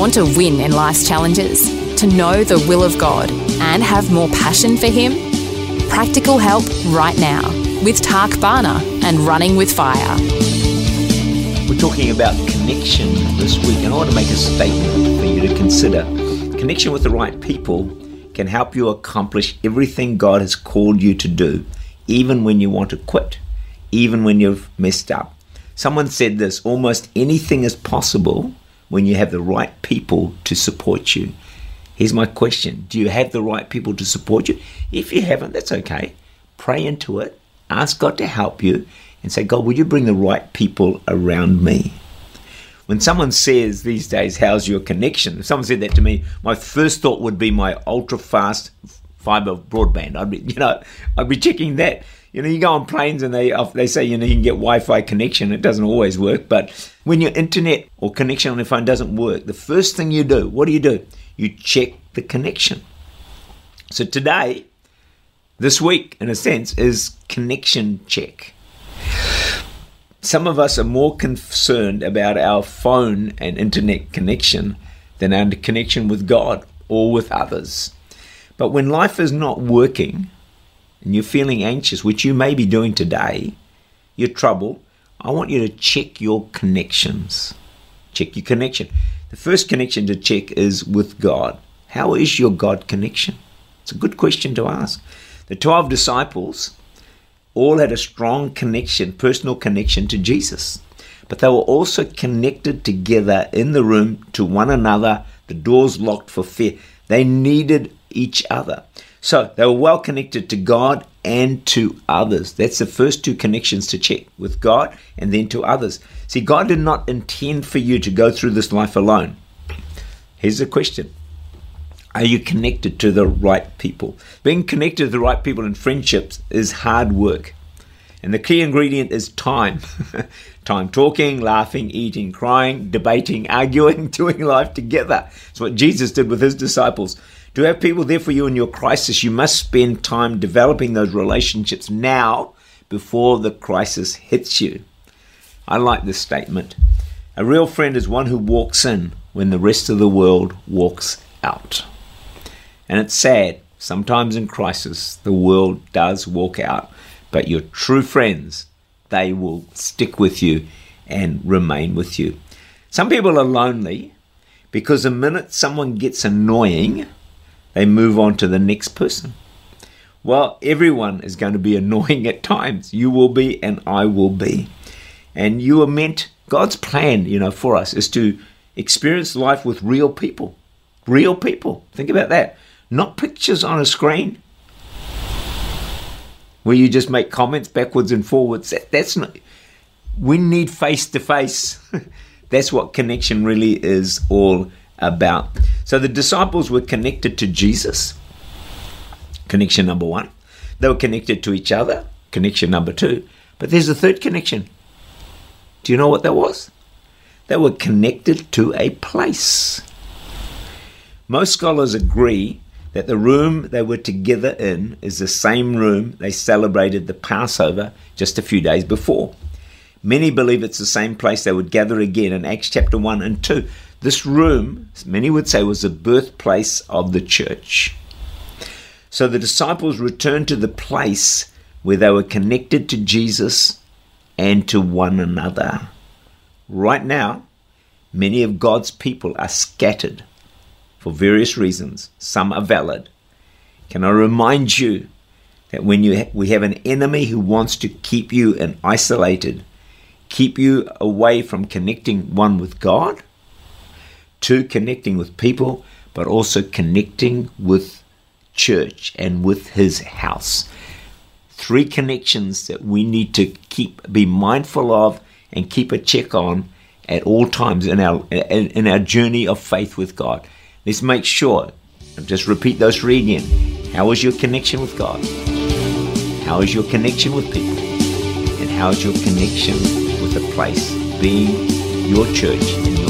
Want to win in life's challenges? To know the will of God and have more passion for Him? Practical help right now with Tak Bhana and Running with Fire. We're talking about connection this week, and I want to make a statement for you to consider. Connection with the right people can help you accomplish everything God has called you to do, even when you want to quit, even when you've messed up. Someone said this almost anything is possible when you have the right people to support you. Here's my question Do you have the right people to support you? If you haven't, that's okay. Pray into it, ask God to help you, and say, God, will you bring the right people around me? When someone says these days, How's your connection? If someone said that to me, my first thought would be my ultra fast fiber broadband. I'd be, you know, I'd be checking that you know, you go on planes and they uh, they say you know you can get Wi-Fi connection. It doesn't always work, but when your internet or connection on your phone doesn't work, the first thing you do, what do you do? You check the connection. So today, this week, in a sense, is connection check. Some of us are more concerned about our phone and internet connection than our connection with God or with others. But when life is not working, and you're feeling anxious, which you may be doing today, you're troubled, I want you to check your connections. Check your connection. The first connection to check is with God. How is your God connection? It's a good question to ask. The 12 disciples all had a strong connection, personal connection to Jesus, but they were also connected together in the room to one another, the doors locked for fear. They needed each other. So they were well connected to God and to others. That's the first two connections to check with God and then to others. See, God did not intend for you to go through this life alone. Here's the question Are you connected to the right people? Being connected to the right people in friendships is hard work. And the key ingredient is time. time talking, laughing, eating, crying, debating, arguing, doing life together. It's what Jesus did with his disciples. To have people there for you in your crisis, you must spend time developing those relationships now before the crisis hits you. I like this statement. A real friend is one who walks in when the rest of the world walks out. And it's sad, sometimes in crisis, the world does walk out, but your true friends, they will stick with you and remain with you. Some people are lonely because the minute someone gets annoying, they move on to the next person. Well, everyone is going to be annoying at times. You will be, and I will be. And you are meant, God's plan, you know, for us is to experience life with real people. Real people. Think about that. Not pictures on a screen where you just make comments backwards and forwards. That, that's not. We need face to face. That's what connection really is all about. So the disciples were connected to Jesus, connection number one. They were connected to each other, connection number two. But there's a third connection. Do you know what that was? They were connected to a place. Most scholars agree that the room they were together in is the same room they celebrated the Passover just a few days before. Many believe it's the same place they would gather again in Acts chapter 1 and 2. This room, many would say, was the birthplace of the church. So the disciples returned to the place where they were connected to Jesus and to one another. Right now, many of God's people are scattered for various reasons. Some are valid. Can I remind you that when you ha- we have an enemy who wants to keep you and isolated, keep you away from connecting one with God, two, connecting with people, but also connecting with church and with his house. Three connections that we need to keep, be mindful of, and keep a check on at all times in our in, our journey of faith with God. Let's make sure. Just repeat those three again. How is your connection with God? How is your connection with people? And how is your connection with the place being your church and your